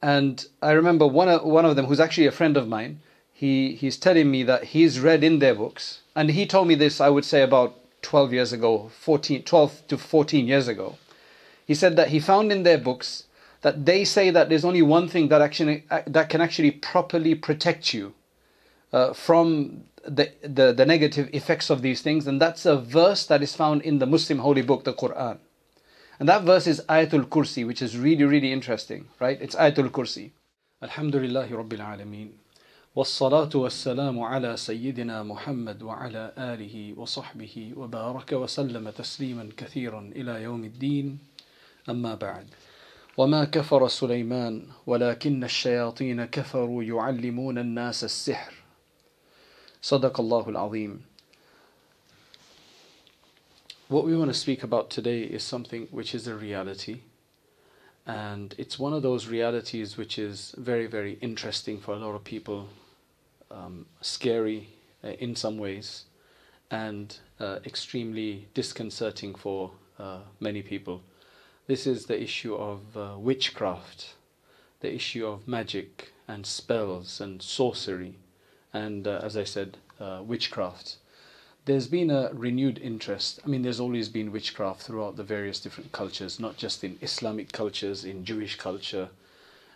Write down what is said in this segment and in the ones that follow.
And I remember one of, one of them, who's actually a friend of mine, he, he's telling me that he's read in their books, and he told me this, I would say, about 12 years ago, 14, 12 to 14 years ago. He said that he found in their books that they say that there's only one thing that actually that can actually properly protect you uh, from the, the the negative effects of these things, and that's a verse that is found in the Muslim holy book, the Quran. And that verse is Ayatul Kursi, which is really, really interesting, right? It's Ayatul Kursi. Alhamdulillahi Rabbil Alameen. والصلاة والسلام على سيدنا محمد وعلى آله وصحبه وبارك وسلم تسليما كثيرا إلى يوم الدين أما بعد وما كفر سليمان ولكن الشياطين كفروا يعلمون الناس السحر صدق الله العظيم what we want to speak about today is something which is a reality and it's one of those realities which is very very interesting for a lot of people um, scary uh, in some ways and uh, extremely disconcerting for uh, many people this is the issue of uh, witchcraft, the issue of magic and spells and sorcery, and uh, as I said, uh, witchcraft. There's been a renewed interest. I mean, there's always been witchcraft throughout the various different cultures, not just in Islamic cultures, in Jewish culture,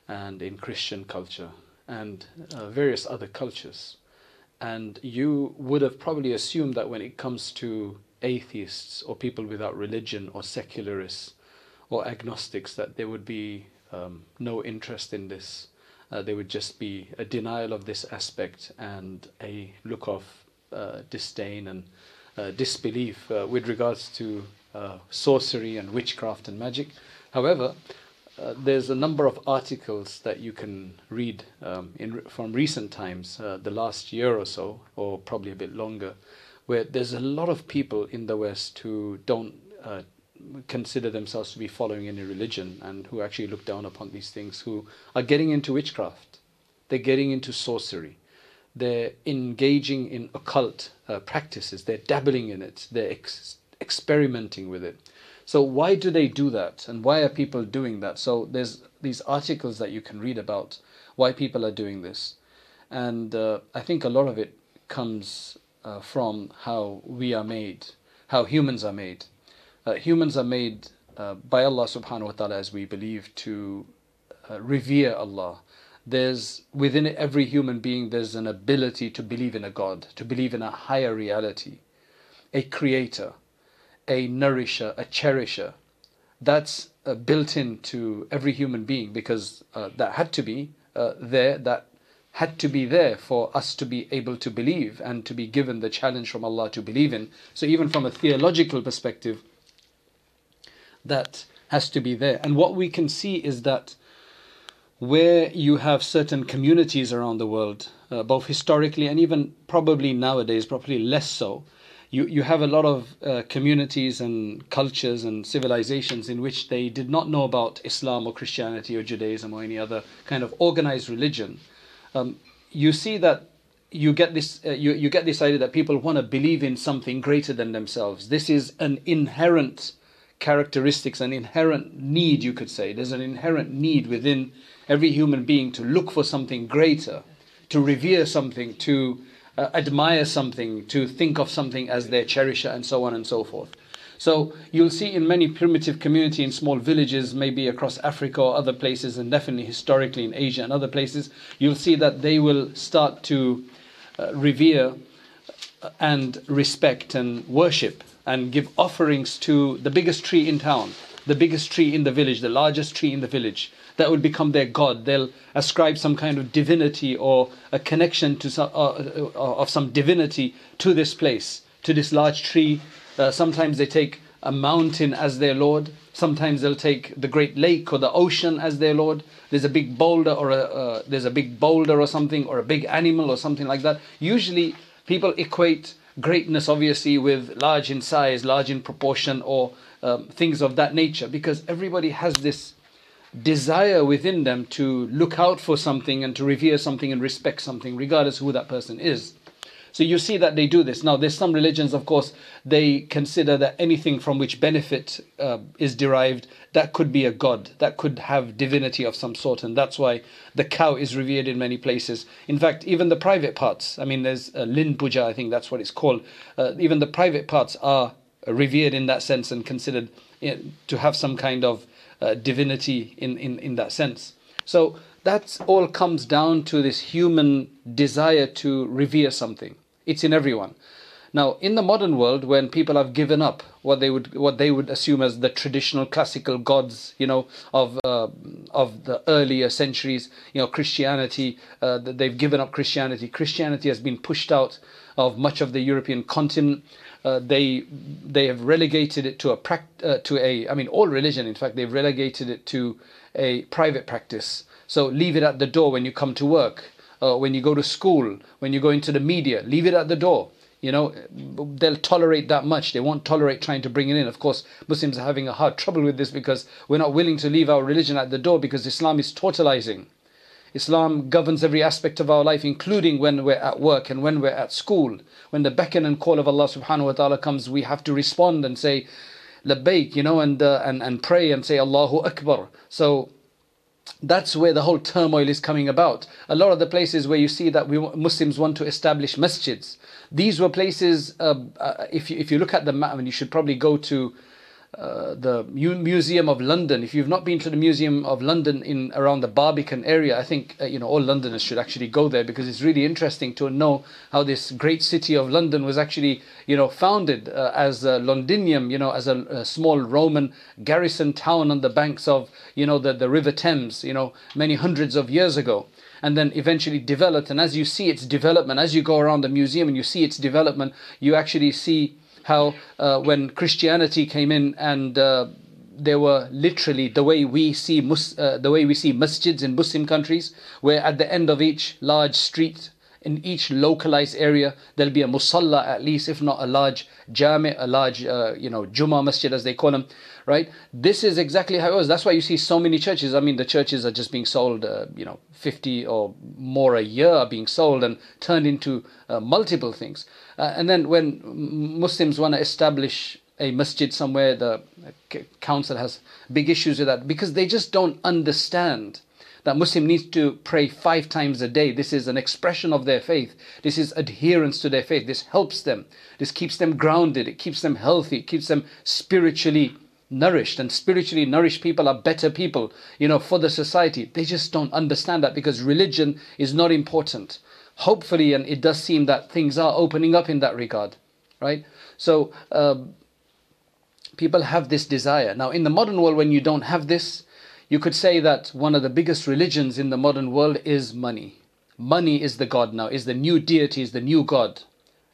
and in Christian culture, and uh, various other cultures. And you would have probably assumed that when it comes to atheists or people without religion or secularists, or agnostics that there would be um, no interest in this. Uh, there would just be a denial of this aspect and a look of disdain and uh, disbelief uh, with regards to uh, sorcery and witchcraft and magic. However, uh, there's a number of articles that you can read um, in, from recent times, the last year or so, or probably a bit longer, where there's a lot of people in the West who don't consider themselves to be following any religion and who actually look down upon these things, who are getting into witchcraft, they're getting into sorcery, they're engaging in occult uh, practices, they're dabbling in it, they're ex- experimenting with it. So why do they do that, and why are people doing that? So there's these articles that you can read about why people are doing this, and uh, I think a lot of it comes uh, from how we are made, how humans are made uh, humans are made uh, by Allah subhanahu wa ta'ala as we believe to uh, revere Allah. There's within every human being there's an ability to believe in a God, to believe in a higher reality, a creator, a nourisher, a cherisher. That's uh, built into every human being because uh, that had to be uh, there, that had to be there for us to be able to believe and to be given the challenge from Allah to believe in. So even from a theological perspective, that has to be there. And what we can see is that where you have certain communities around the world, uh, both historically and even probably nowadays, probably less so, you, you have a lot of uh, communities and cultures and civilizations in which they did not know about Islam or Christianity or Judaism or any other kind of organized religion. Um, you see that you get this uh, you, you get this idea that people want to believe in something greater than themselves. This is an inherent characteristics, an inherent need, you could say. There's an inherent need within every human being to look for something greater, to revere something, to uh, admire something, to think of something as their cherisher, and so on and so forth. So you'll see in many primitive community in small villages, maybe across Africa or other places, and definitely historically in Asia and other places, you'll see that they will start to uh, revere and respect and worship and give offerings to the biggest tree in town, the biggest tree in the village, the largest tree in the village. That will become their god. They'll ascribe some kind of divinity or a connection to some, uh, uh, of some divinity to this place, to this large tree. Uh, sometimes they take a mountain as their lord. Sometimes they'll take the great lake or the ocean as their lord. There's a big boulder or a uh, there's a big boulder or something or a big animal or something like that. Usually, people equate greatness obviously with large in size, large in proportion, or um, things of that nature, because everybody has this desire within them to look out for something and to revere something and respect something, regardless who that person is. So you see that they do this. Now, there's some religions, of course, they consider that anything from which benefit uh, is derived, that could be a god, that could have divinity of some sort, and that's why the cow is revered in many places. In fact, even the private parts, I mean, there's uh, Ling Puja, I think that's what it's called, uh, even the private parts are revered in that sense and considered you know, to have some kind of uh, divinity in, in, in that sense. So that all comes down to this human desire to revere something. It's in everyone. Now, in the modern world, when people have given up what they would what they would assume as the traditional classical gods, you know, of uh, of the earlier centuries, you know, Christianity, uh, they've given up Christianity. Christianity has been pushed out of much of the European continent. Uh, they they have relegated it to a uh, to a I mean all religion in fact they've relegated it to a private practice. So leave it at the door when you come to work, uh, when you go to school, when you go into the media. Leave it at the door. You know, they'll tolerate that much. They won't tolerate trying to bring it in. Of course, Muslims are having a hard trouble with this because we're not willing to leave our religion at the door because Islam is totalizing. Islam governs every aspect of our life, including when we're at work and when we're at school. When the beckon and call of Allah subhanahu wa ta'ala comes, we have to respond and say, labbaik, you know, and, uh, and, and pray and say Allahu Akbar. So that's where the whole turmoil is coming about. A lot of the places where you see that we Muslims want to establish masjids, these were places. Uh, uh, if you if you look at the map, and you should probably go to uh, the Museum of London. If you've not been to the Museum of London in around the Barbican area, I think uh, you know all Londoners should actually go there because it's really interesting to know how this great city of London was actually you know founded uh, as Londinium, you know, as a, a, small Roman garrison town on the banks of you know the, the River Thames, you know, many hundreds of years ago and then eventually developed. And as you see its development, as you go around the museum and you see its development, you actually see how uh, when Christianity came in and uh, there were literally the way we see mus- uh, the way we see masjids in Muslim countries, where at the end of each large street, in each localized area, there'll be a musalla at least, if not a large jami, a large uh, you know juma masjid as they call them, right? This is exactly how it was. That's why you see so many churches. I mean, the churches are just being sold, uh, you know, 50 or more a year are being sold and turned into uh, multiple things. Uh, and then when Muslims want to establish a masjid somewhere, the council has big issues with that because they just don't understand that Muslim needs to pray five times a day. This is an expression of their faith. This is adherence to their faith. This helps them. This keeps them grounded. It keeps them healthy. It keeps them spiritually nourished. And spiritually nourished people are better people, you know, for the society. They just don't understand that because religion is not important hopefully, and it does seem that things are opening up in that regard, right? So um, people have this desire. Now, in the modern world, when you don't have this, you could say that one of the biggest religions in the modern world is money. Money is the God now, is the new deity, is the new God.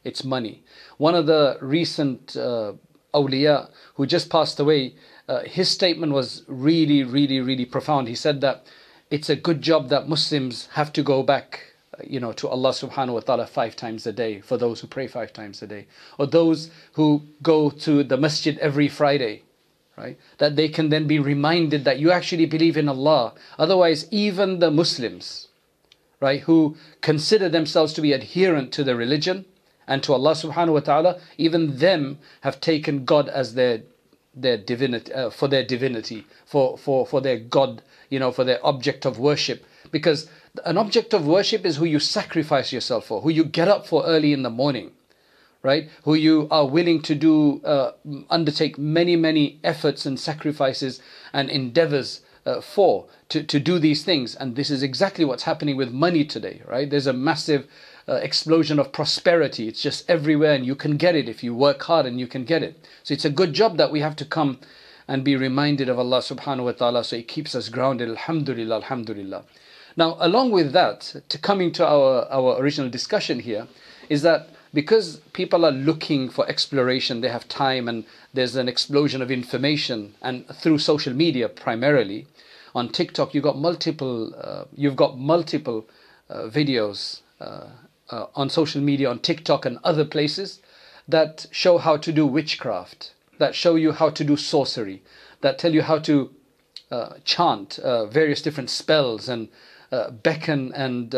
It's money. One of the recent uh, awliya who just passed away, uh, his statement was really, really, really profound. He said that it's a good job that Muslims have to go back you know, to Allah subhanahu wa ta'ala five times a day for those who pray five times a day. Or those who go to the masjid every Friday, right? That they can then be reminded that you actually believe in Allah. Otherwise, even the Muslims, right, who consider themselves to be adherent to the religion and to Allah subhanahu wa ta'ala, even them have taken God as their their divinity uh, for their divinity for for for their god you know for their object of worship because an object of worship is who you sacrifice yourself for, who you get up for early in the morning, right? Who you are willing to do, uh, undertake many, many efforts and sacrifices and endeavors uh, for to, to do these things. And this is exactly what's happening with money today, right? There's a massive uh, explosion of prosperity. It's just everywhere, and you can get it if you work hard and you can get it. So it's a good job that we have to come and be reminded of Allah subhanahu wa ta'ala so it keeps us grounded. Alhamdulillah, Alhamdulillah. Now, along with that, to coming to our, our original discussion here, is that because people are looking for exploration, they have time and there's an explosion of information, and through social media primarily, on TikTok you've got multiple, uh, you've got multiple uh, videos uh, uh on social media, on TikTok and other places that show how to do witchcraft, that show you how to do sorcery, that tell you how to uh, chant uh, various different spells and beckon and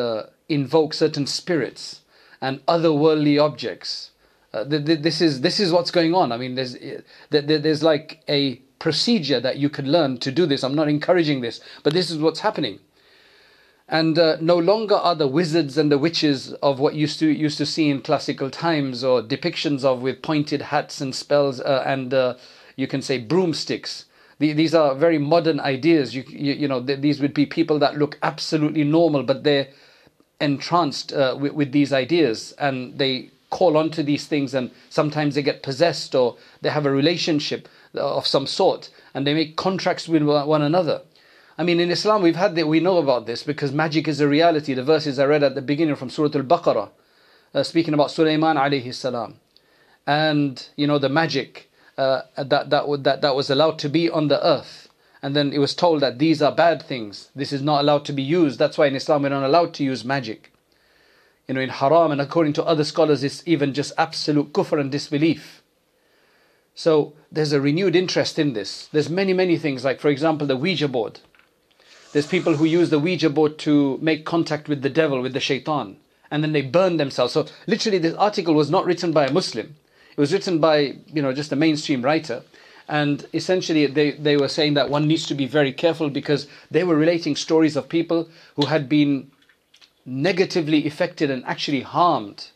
invoke certain spirits and otherworldly objects. Uh, th- th- this is this is what's going on. I mean, there's th- there's like a procedure that you can learn to do this. I'm not encouraging this, but this is what's happening. And uh, no longer are the wizards and the witches of what used to used to see in classical times, or depictions of with pointed hats and spells uh, and uh, you can say broomsticks. The, these are very modern ideas. You you, you know th- these would be people that look absolutely normal, but they're entranced uh, with, with these ideas and they call onto these things and sometimes they get possessed or they have a relationship of some sort and they make contracts with one another. I mean, in Islam, we've had that, we know about this because magic is a reality. The verses I read at the beginning from Surah Al Baqarah, uh, speaking about Sulaiman alayhi salam, and you know the magic uh, that that that that was allowed to be on the earth, and then it was told that these are bad things. This is not allowed to be used. That's why in Islam we're not allowed to use magic. You know, in haram, and according to other scholars, it's even just absolute kufr and disbelief. So there's a renewed interest in this. There's many, many things, like for example, the Ouija board. There's people who use the Ouija board to make contact with the devil, with the shaitan, and then they burn themselves. So literally, this article was not written by a Muslim. It was written by, you know, just a mainstream writer. And essentially, they, they were saying that one needs to be very careful because they were relating stories of people who had been negatively affected and actually harmed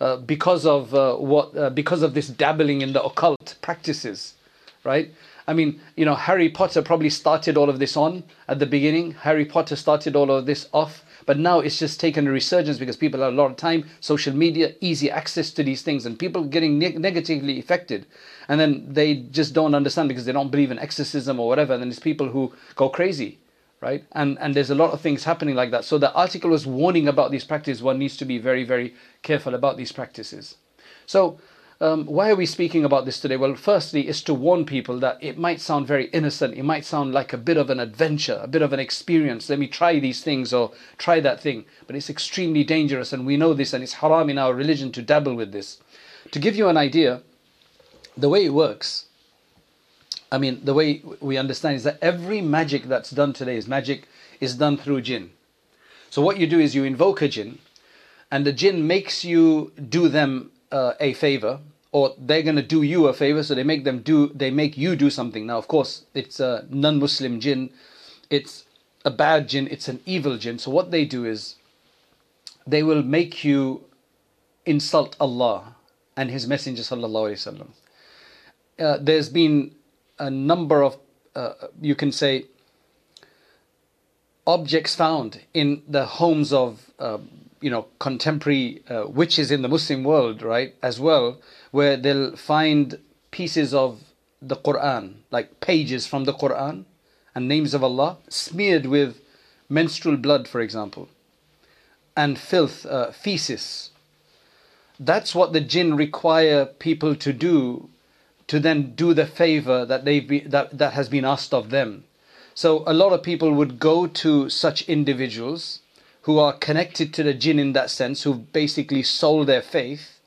uh, because of uh, what uh, because of this dabbling in the occult practices, right? I mean, you know, Harry Potter probably started all of this on at the beginning. Harry Potter started all of this off, but now it's just taken a resurgence because people have a lot of time, social media, easy access to these things, and people getting ne- negatively affected. And then they just don't understand because they don't believe in exorcism or whatever. And then there's people who go crazy right? And and there's a lot of things happening like that. So the article was warning about these practices. One needs to be very very careful about these practices. So. Um, why are we speaking about this today? Well, firstly, is to warn people that it might sound very innocent. It might sound like a bit of an adventure, a bit of an experience. Let me try these things or try that thing. But it's extremely dangerous, and we know this, and it's haram in our religion to dabble with this. To give you an idea, the way it works I mean, the way we understand is that every magic that's done today is magic is done through jinn. So what you do is you invoke a jinn, and the jinn makes you do them uh, a favor, or they're going to do you a favor. So they make them do, they make you do something. Now, of course, it's a non-Muslim jinn, it's a bad jinn, it's an evil jinn. So what they do is, they will make you insult Allah and His Messenger sallallahu alaihi wasallam. Uh, there's been a number of, uh, you can say, objects found in the homes of, uh, you know, contemporary uh, witches in the Muslim world, right, as well, where they'll find pieces of the Quran, like pages from the Quran and names of Allah, smeared with menstrual blood, for example, and filth, uh, feces. That's what the jinn require people to do to then do the favor that they've been, that, that has been asked of them. So a lot of people would go to such individuals who are connected to the jinn in that sense, who've basically sold their faith,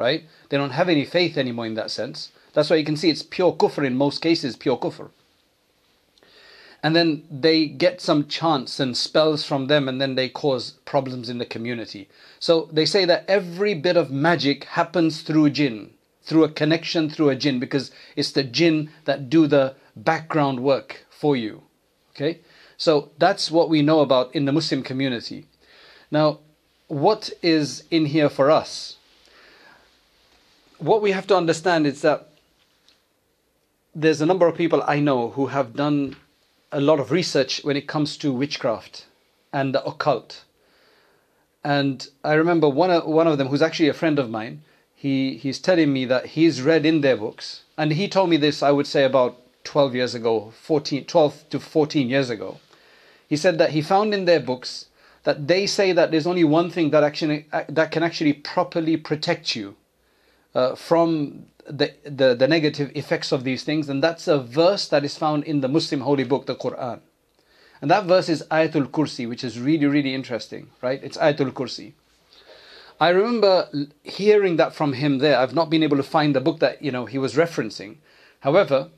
right? They don't have any faith anymore in that sense. That's why you can see it's pure kufr in most cases, pure kufr. And then they get some chants and spells from them, and then they cause problems in the community. So they say that every bit of magic happens through jinn through a connection through a jinn because it's the jinn that do the background work for you. Okay? So that's what we know about in the Muslim community. Now, what is in here for us? What we have to understand is that there's a number of people I know who have done a lot of research when it comes to witchcraft and the occult. And I remember one of, one of them, who's actually a friend of mine, he, he's telling me that he's read in their books, and he told me this, I would say, about 12 years ago, 14, 12 to 14 years ago. He said that he found in their books that they say that there's only one thing that actually uh, that can actually properly protect you uh, from the, the the negative effects of these things, and that's a verse that is found in the Muslim holy book, the Quran. And that verse is Ayatul Kursi, which is really really interesting, right? It's Ayatul Kursi. I remember hearing that from him there. I've not been able to find the book that you know he was referencing. However,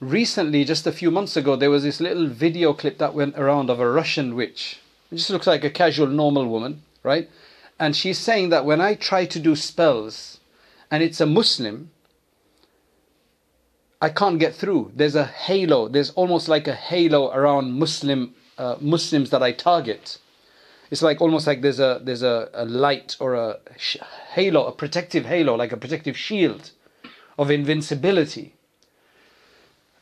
recently, just a few months ago, there was this little video clip that went around of a Russian witch. It just looks like a casual, normal woman, right? And she's saying that when I try to do spells and it's a Muslim, I can't get through. There's a halo, there's almost like a halo around Muslim uh, Muslims that I target. It's like almost like there's a there's a, a light or a halo, a protective halo, like a protective shield of invincibility.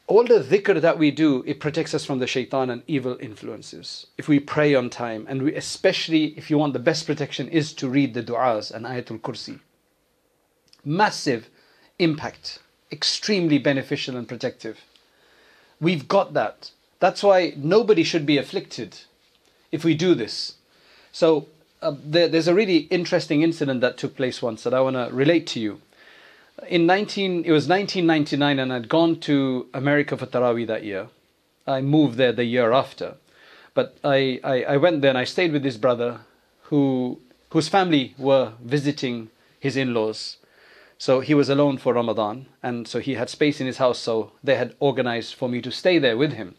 All the dhikr that we do, it protects us from the shaitan and evil influences. If we pray on time, and we, especially if you want the best protection, is to read the du'as and Ayatul Kursi. Massive impact, extremely beneficial and protective. We've got that. That's why nobody should be afflicted if we do this. So uh, there, there's a really interesting incident that took place once that I want to relate to you. In 19, it was 1999, and I'd gone to America for Taraweeh that year. I moved there the year after, but I, I, I went there and I stayed with this brother who whose family were visiting his in-laws. So he was alone for Ramadan, and so he had space in his house. So they had organized for me to stay there with him.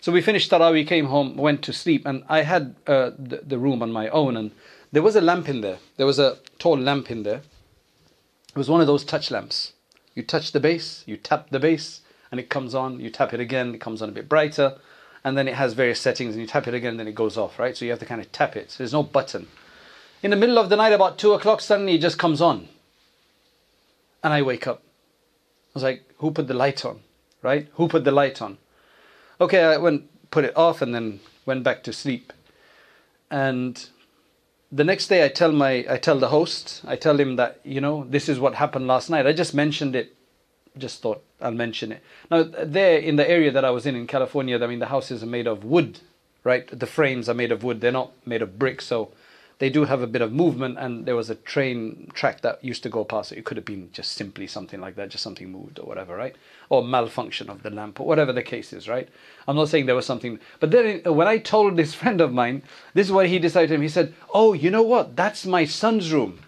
So we finished Taraweeh, came home, went to sleep, and I had uh, the, the room on my own, and there was a lamp in there. There was a tall lamp in there. It was one of those touch lamps. You touch the base, you tap the base, and it comes on. You tap it again, it comes on a bit brighter, and then it has various settings, and you tap it again, then it goes off, right? So you have to kind of tap it. So there's no button. In the middle of the night, about two o'clock, suddenly it just comes on, and I wake up. I was like, "Who put the light on?" Right? Who put the light on? Okay, I went put it off and then went back to sleep. And the next day I tell my I tell the host, I tell him that, you know, this is what happened last night. I just mentioned it. Just thought I'll mention it. Now there in the area that I was in in California, I mean the houses are made of wood, right? The frames are made of wood. They're not made of brick, so they do have a bit of movement and there was a train track that used to go past it. It could have been just simply something like that, just something moved or whatever, right? Or malfunction of the lamp or whatever the case is, right? I'm not saying there was something, but then when I told this friend of mine, this is what he decided. To him. He said, "Oh, you know what? That's my son's room."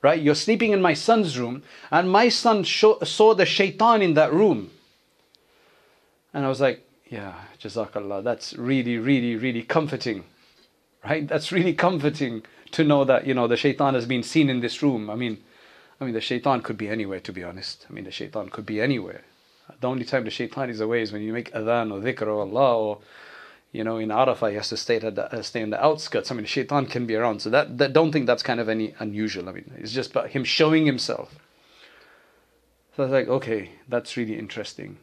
Right? You're sleeping in my son's room, and my son saw the shaitan in that room. And I was like, yeah, Jazakallah, that's really, really, really comforting right? That's really comforting to know that you know the shaitan has been seen in this room. I mean, I mean the shaitan could be anywhere. To be honest, I mean the shaitan could be anywhere. The only time the shaitan is away is when you make adhan or dhikr or Allah or you know in Arafah he has to stay at the, uh, stay in the outskirts. I mean the shaitan can be around. So that, that don't think that's kind of any unusual. I mean it's just about him showing himself. So I was like, okay, that's really interesting.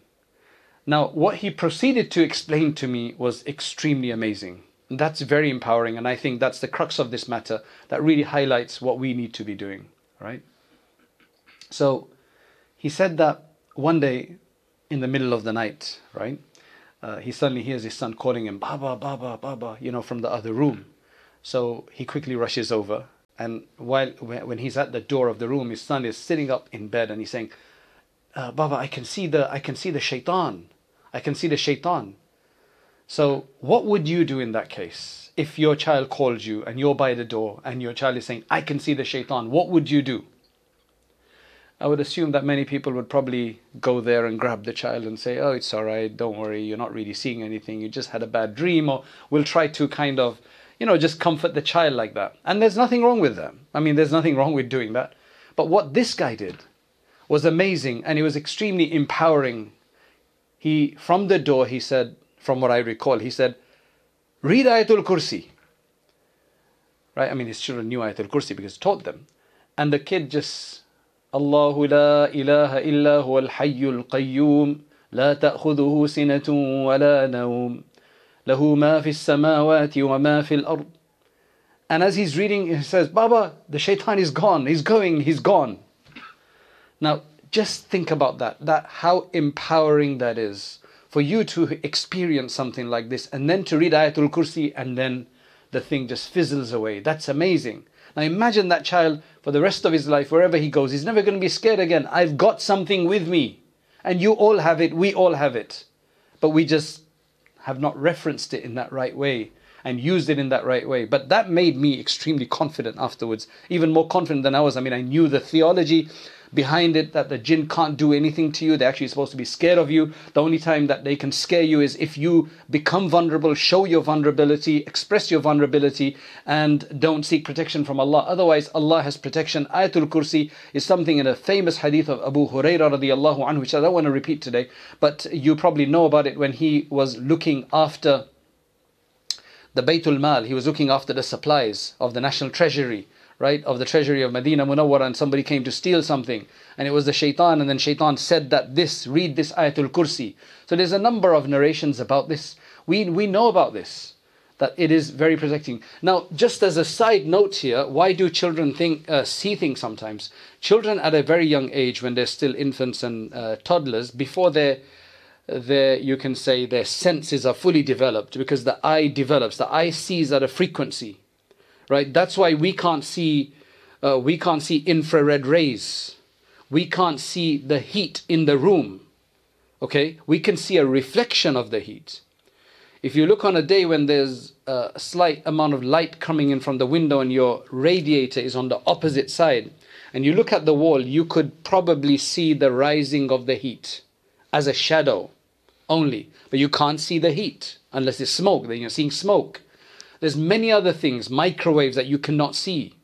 Now, what he proceeded to explain to me was extremely amazing. That's very empowering, and I think that's the crux of this matter that really highlights what we need to be doing, right? So he said that one day in the middle of the night, right? Uh, he suddenly hears his son calling him, Baba, Baba, Baba, you know, from the other room. So he quickly rushes over, and while when he's at the door of the room, his son is sitting up in bed, and he's saying, uh, "Baba, I can see the I can see the shaitan. I can see the shaitan." So, what would you do in that case? If your child called you and you're by the door and your child is saying, I can see the shaitan, what would you do? I would assume that many people would probably go there and grab the child and say, Oh, it's alright, don't worry, you're not really seeing anything, you just had a bad dream, or we'll try to kind of, you know, just comfort the child like that. And there's nothing wrong with that. I mean, there's nothing wrong with doing that. But what this guy did was amazing and it was extremely empowering. He, from the door, he said, from what I recall. He said, Read Ayatul Kursi. Right? I mean, his children knew Ayatul Kursi because he taught them. And the kid just, Allahu la ilaha illa huwa al-hayyul qayyum, la ta'khuduhu sinatun wa la nawm, lahu ma fi samawati wa ma fi al-ard. And as he's reading, he says, Baba, the shaitan is gone, he's going, he's gone. Now, just think about that, that how empowering that is for you to experience something like this and then to read Ayatul Kursi and then the thing just fizzles away. That's amazing. Now imagine that child for the rest of his life, wherever he goes, he's never going to be scared again. I've got something with me. And you all have it, we all have it. But we just have not referenced it in that right way. and used it in that right way. But that made me extremely confident afterwards, even more confident than I was. I mean, I knew the theology behind it that the jinn can't do anything to you. They're actually supposed to be scared of you. The only time that they can scare you is if you become vulnerable, show your vulnerability, express your vulnerability, and don't seek protection from Allah. Otherwise, Allah has protection. Ayatul Kursi is something in a famous hadith of Abu Hurairah radiallahu which I don't want to repeat today, but you probably know about it when he was looking after the Baytul Mal, he was looking after the supplies of the national treasury right, of the treasury of Medina Munawwara and somebody came to steal something and it was the shaitan and then shaitan said that this, read this Ayatul Kursi. So there's a number of narrations about this. We, we know about this, that it is very protecting. Now, just as a side note here, why do children think, uh, see things sometimes? Children at a very young age, when they're still infants and uh, toddlers, before they're their you can say their senses are fully developed because the eye develops the eye sees at a frequency right? That's why we can't see uh, we can't see infrared rays. We can't see the heat in the room. Okay, we can see a reflection of the heat. If you look on a day when there's a slight amount of light coming in from the window and your radiator is on the opposite side, and you look at the wall, you could probably see the rising of the heat as a shadow only. But you can't see the heat unless it's smoke, then you're seeing smoke. There's many other things, microwaves that you cannot see.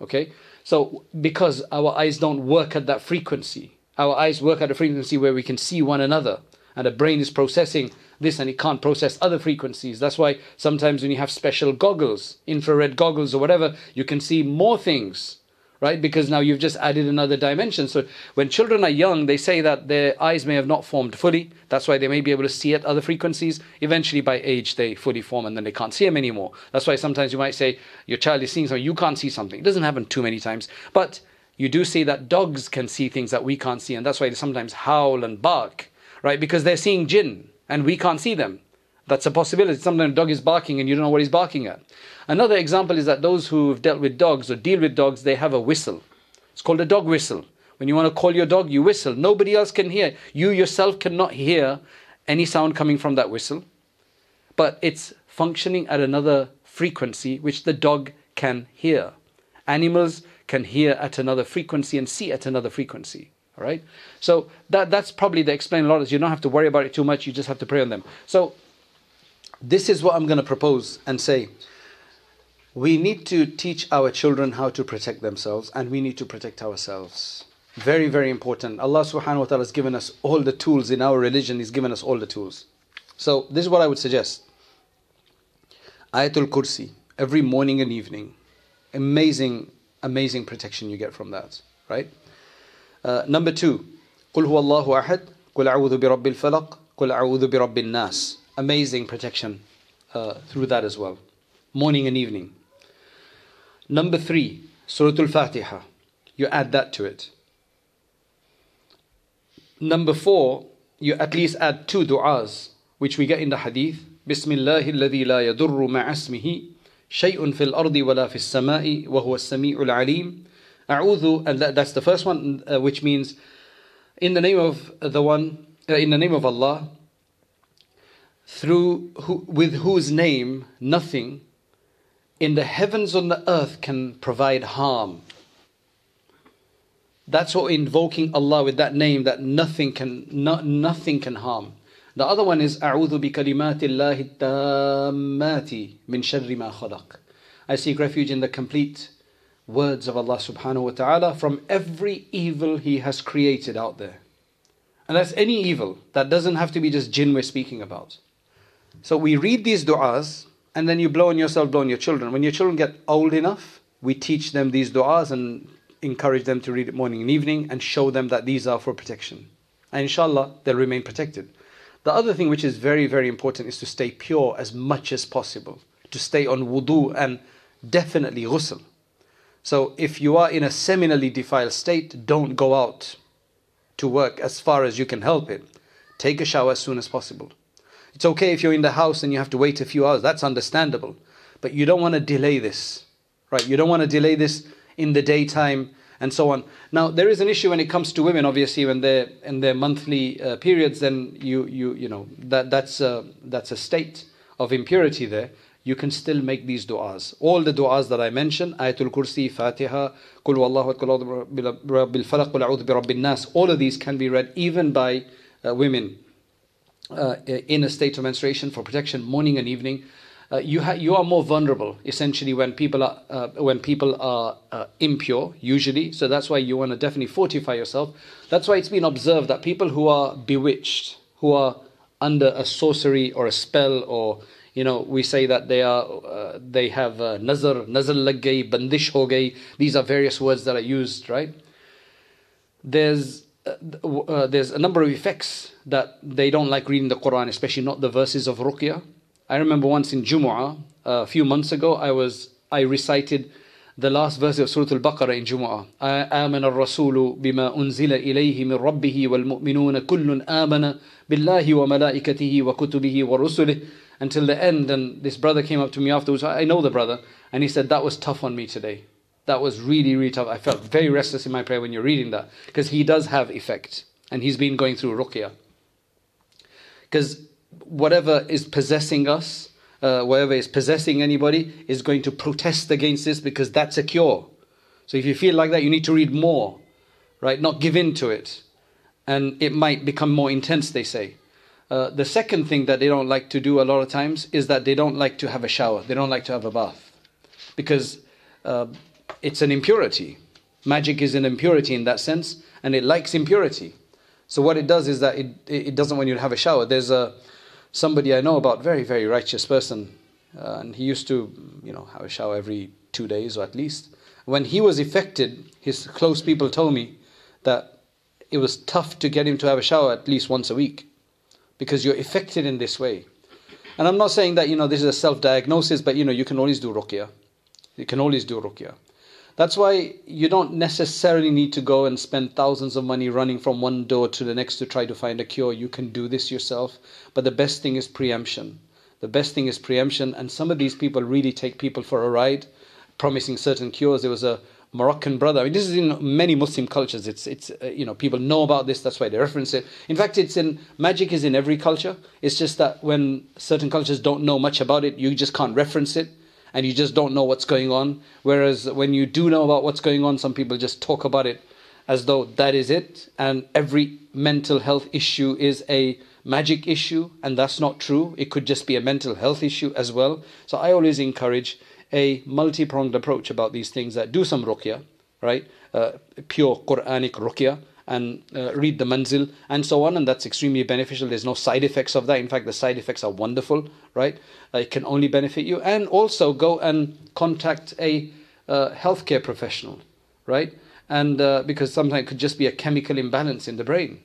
Okay? So because our eyes don't work at that frequency, our eyes work at a frequency where we can see one another, and the brain is processing this and it can't process other frequencies. That's why sometimes when you have special goggles, infrared goggles or whatever, you can see more things right? Because now you've just added another dimension. So when children are young, they say that their eyes may have not formed fully. That's why they may be able to see at other frequencies. Eventually, by age, they fully form and then they can't see them anymore. That's why sometimes you might say your child is seeing something, you can't see something. It doesn't happen too many times. But you do see that dogs can see things that we can't see, and that's why they sometimes howl and bark, right? Because they're seeing jinn and we can't see them. That's a possibility. Sometimes a dog is barking and you don't know what he's barking at. Another example is that those who've dealt with dogs or deal with dogs, they have a whistle. It's called a dog whistle. When you want to call your dog, you whistle. Nobody else can hear. You yourself cannot hear any sound coming from that whistle. But it's functioning at another frequency which the dog can hear. Animals can hear at another frequency and see at another frequency. All right? So that, that's probably the explain a lot is you don't have to worry about it too much, you just have to pray on them. So this is what I'm going to propose and say. We need to teach our children how to protect themselves and we need to protect ourselves. Very, very important. Allah subhanahu wa ta'ala has given us all the tools in our religion, He's given us all the tools. So, this is what I would suggest Ayatul Kursi, every morning and evening. Amazing, amazing protection you get from that, right? Uh, number two, قل هو الله أحد قل أعوذ برب الفلق قل أعوذ برب الناس amazing protection uh, through that as well, morning and evening. Number three, Surah Al Fatiha. You add that to it. Number four, you at least add two du'as, which we get in the hadith. Bismillah alladhi la yadurru ma'asmihi shay'un fil ardhi wa la fis sama'i wa huwa as-sami'ul alim. A'udhu, and that, that's the first one, uh, which means, in the name of the one, uh, in the name of Allah, through who, with whose name nothing in the heavens or the earth can provide harm. That's what invoking Allah with that name that nothing can no, nothing can harm. The other one is أعوذ بكلمات الله التامات من شر ما خلق. I seek refuge in the complete words of Allah subhanahu wa ta'ala from every evil He has created out there. And that's any evil. That doesn't have to be just jinn we're speaking about. So we read these du'as and then you blow on yourself, blow on your children. When your children get old enough, we teach them these du'as and encourage them to read it morning and evening and show them that these are for protection. And inshallah, they'll remain protected. The other thing which is very, very important is to stay pure as much as possible, to stay on wudu and definitely ghusl. So if you are in a seminally defiled state, don't go out to work as far as you can help it. Take a shower as soon as possible. It's okay if you're in the house and you have to wait a few hours, that's understandable. But you don't want to delay this, right? You don't want to delay this in the daytime and so on. Now, there is an issue when it comes to women, obviously, when they're in their monthly uh, periods, then you, you, you know, that, that's, a, that's a state of impurity there. you can still make these du'as. All the du'as that I mentioned, Ayatul Kursi, Fatiha, Qul Huwallahu Rabbil Falaq, Qul A'udhu bi Rabbin Nas, all of these can be read even by uh, women uh, in a state of menstruation for protection morning and evening. Uh, you, ha- you are more vulnerable essentially when people are uh, when people are uh, impure usually so that's why you want to definitely fortify yourself that's why it's been observed that people who are bewitched who are under a sorcery or a spell or you know we say that they are uh, they have nazar nazar lag bandish ho gayi these are various words that are used right there's uh, uh, there's a number of effects that they don't like reading the Quran, especially not the verses of Ruqya. I remember once in Jumu'ah, a few months ago, I was I recited the last verse of Surah Al-Baqarah in Jumu'ah. آمن الرسول بما أنزل إليه من ربه والمؤمنون كل آمن بالله وملائكته وكتبه ورسله until the end and this brother came up to me afterwards I know the brother and he said that was tough on me today that was really, really tough. I felt very restless in my prayer when you're reading that because he does have effect and he's been going through ruqya. Because whatever is possessing us, uh, whatever is possessing anybody, is going to protest against this because that's a cure. So if you feel like that, you need to read more, right? Not give in to it. And it might become more intense, they say. Uh, the second thing that they don't like to do a lot of times is that they don't like to have a shower. They don't like to have a bath. Because uh, it's an impurity. Magic is an impurity in that sense, and it likes impurity. So what it does is that it, it doesn't want you have a shower. There's a somebody I know about, very very righteous person, uh, and he used to you know have a shower every two days or at least. When he was affected, his close people told me that it was tough to get him to have a shower at least once a week because you're affected in this way. And I'm not saying that you know this is a self-diagnosis, but you know you can always do ruqya. You can always do ruqya. That's why you don't necessarily need to go and spend thousands of money running from one door to the next to try to find a cure. You can do this yourself. But the best thing is preemption. The best thing is preemption. And some of these people really take people for a ride, promising certain cures. There was a Moroccan brother. I mean, this is in many Muslim cultures. It's, it's uh, you know, people know about this. That's why they reference it. In fact, it's in magic is in every culture. It's just that when certain cultures don't know much about it, you just can't reference it and you just don't know what's going on. Whereas when you do know about what's going on, some people just talk about it as though that is it, and every mental health issue is a magic issue, and that's not true. It could just be a mental health issue as well. So I always encourage a multi pronged approach about these things that do some ruqya, right? Uh, pure Quranic ruqya and uh, read the manzil and so on and that's extremely beneficial. There's no side effects of that. In fact the side effects are wonderful right? Uh, it can only benefit you. And also go and contact a uh, healthcare professional right? And uh, because sometimes it could just be a chemical imbalance in the brain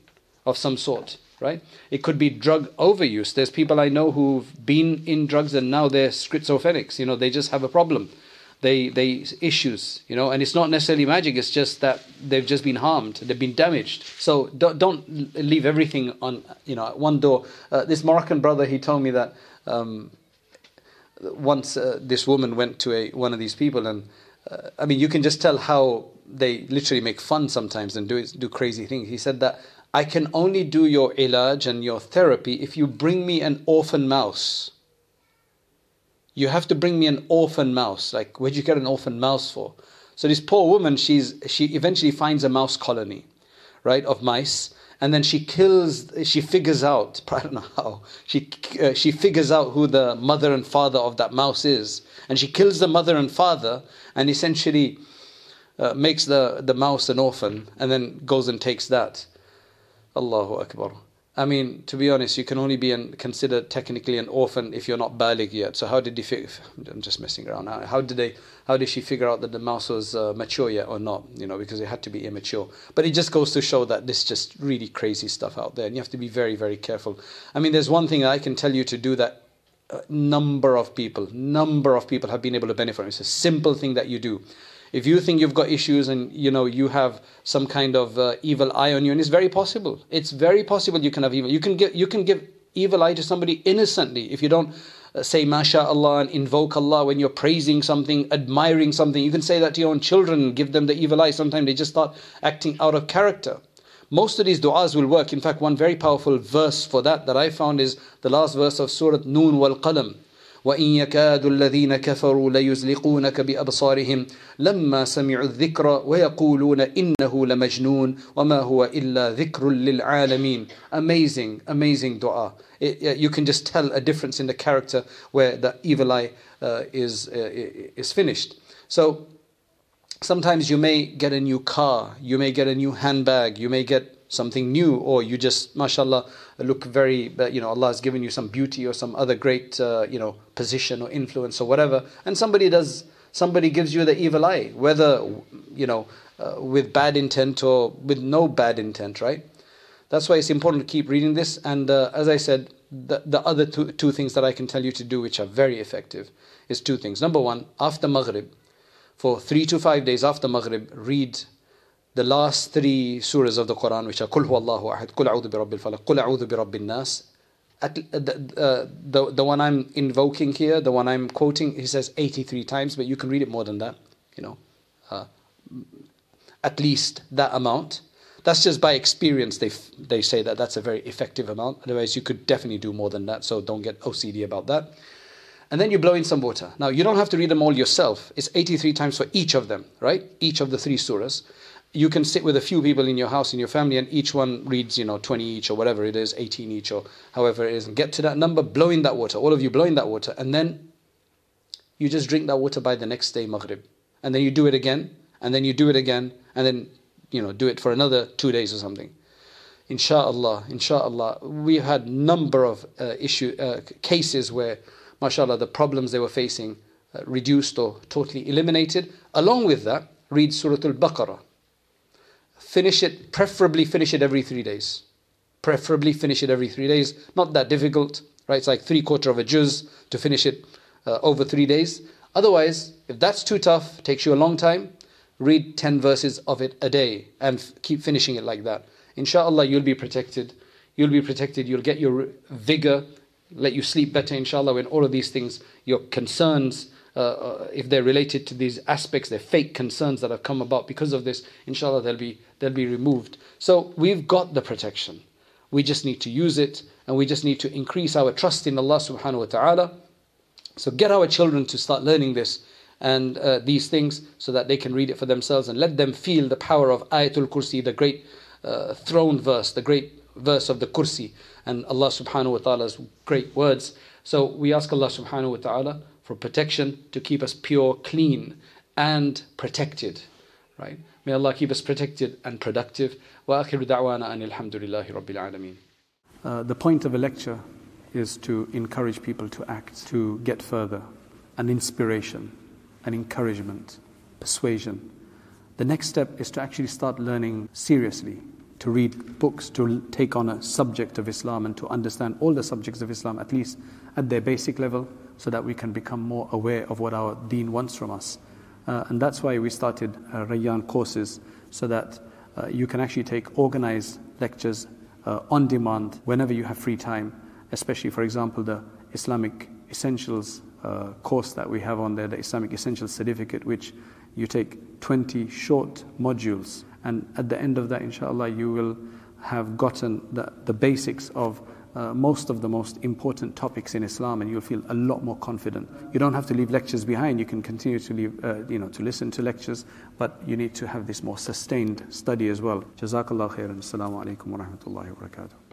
of some sort right? It could be drug overuse. There's people i know who've been in drugs and now they're schizophrenics. You know they just have a problem they they issues you know and it's not necessarily magic it's just that they've just been harmed they've been damaged. So don't, don't leave everything on you know at one door. Uh, this moroccan brother he told me that um, once uh, this woman went to a one of these people and uh, i mean you can just tell how they literally make fun sometimes and do do crazy things he said that i can only do your ilaj and your therapy if you bring me an orphan mouse you have to bring me an orphan mouse. Like, where'd you get an orphan mouse for? So this poor woman, she's she eventually finds a mouse colony, right, of mice, and then she kills. She figures out. I don't know how. She uh, she figures out who the mother and father of that mouse is, and she kills the mother and father, and essentially uh, makes the the mouse an orphan, and then goes and takes that. Allahu Akbar. I mean, to be honest, you can only be an, considered technically an orphan if you're not balig yet. So how did he figure? I'm just messing around. How, how did they? How did she figure out that the mouse was uh, mature yet or not? You know, because it had to be immature. But it just goes to show that this just really crazy stuff out there, and you have to be very, very careful. I mean, there's one thing I can tell you to do that a number of people, number of people have been able to benefit. It's a simple thing that you do if you think you've got issues and you know you have some kind of uh, evil eye on you and it's very possible. It's very possible you can have evil. You can give you can give evil eye to somebody innocently if you don't uh, say mashallah and invoke allah when you're praising something admiring something. You can say that to your own children give them the evil eye. Sometimes they just start acting out of character. Most of these du'as will work. In fact one very powerful verse for that that i found is the last verse of surah noon wal qalam وإن يكاد الذين كفروا ليزلقونك بأبصارهم لما سمعوا الذكر ويقولون إنه لمجنون وما هو إلا ذكر للعالمين Amazing, amazing dua. It, you can just tell a difference in the character where the evil eye uh, is, uh, is finished. So sometimes you may get a new car, you may get a new handbag, you may get something new, or you just, mashallah, look very, you know, Allah has given you some beauty or some other great, uh, you know, position or influence or whatever, and somebody does, somebody gives you the evil eye, whether, you know, uh, with bad intent or with no bad intent, right? That's why it's important to keep reading this. And uh, as I said, the, the other two, two things that I can tell you to do, which are very effective, is two things. Number one, after Maghrib, for three to five days after Maghrib, read the last three surahs of the Quran, which are Qul Huwallahu Ahad, Qul A'udhu bi Rabbil Falaq, Qul A'udhu bi Rabbin Nas. At, uh, the, uh, the, the one I'm invoking here, the one I'm quoting, he says 83 times, but you can read it more than that, you know, uh, at least that amount. That's just by experience, they, they say that that's a very effective amount. Otherwise, you could definitely do more than that, so don't get OCD about that. And then you blow in some water. Now, you don't have to read them all yourself. It's 83 times for each of them, right? Each of the three surahs you can sit with a few people in your house in your family and each one reads you know 20 each or whatever it is 18 each or however it is and get to that number blow in that water all of you blow in that water and then you just drink that water by the next day maghrib. And then you do it again and then you do it again and then you know do it for another two days or something. Inshallah inshallah we've had number of uh, issue uh, cases where mashallah the problems they were facing uh, reduced or totally eliminated. Along with that read surah al-baqarah finish it, preferably finish it every three days. Preferably finish it every three days. Not that difficult, right? It's like three quarter of a juz to finish it uh, over three days. Otherwise, if that's too tough, takes you a long time, read 10 verses of it a day and f- keep finishing it like that. Inshallah, you'll be protected. You'll be protected. You'll get your vigor, let you sleep better, inshallah, when all of these things, your concerns, uh, uh, if they're related to these aspects, they're fake concerns that have come about because of this, inshallah, they'll be, they'll be removed. So we've got the protection. We just need to use it and we just need to increase our trust in Allah subhanahu wa ta'ala. So get our children to start learning this and uh, these things so that they can read it for themselves and let them feel the power of Ayatul Kursi, the great uh, throne verse, the great verse of the Kursi, and Allah subhanahu wa ta'ala's great words. So we ask Allah subhanahu wa ta'ala for protection to keep us pure, clean, and protected. Right? May Allah keep us protected and productive. وآخر دعوانا أن الحمد لله رب العالمين. Uh, the point of a lecture is to encourage people to act, to get further, an inspiration, an encouragement, persuasion. The next step is to actually start learning seriously, to read books, to take on a subject of Islam and to understand all the subjects of Islam, at least at their basic level, so that we can become more aware of what our deen wants from us. Uh, and that's why we started uh, Rayyan courses, so that uh, you can actually take organized lectures uh, on demand whenever you have free time, especially, for example, the Islamic Essentials uh, course that we have on there, the Islamic Essentials Certificate, which you take 20 short modules. And at the end of that, inshallah, you will have gotten the, the basics of uh, most of the most important topics in Islam, and you'll feel a lot more confident. You don't have to leave lectures behind. You can continue to leave, uh, you know, to listen to lectures, but you need to have this more sustained study as well. Jazakallah khairan. Assalamu alaikum wa rahmatullahi wa barakatuh.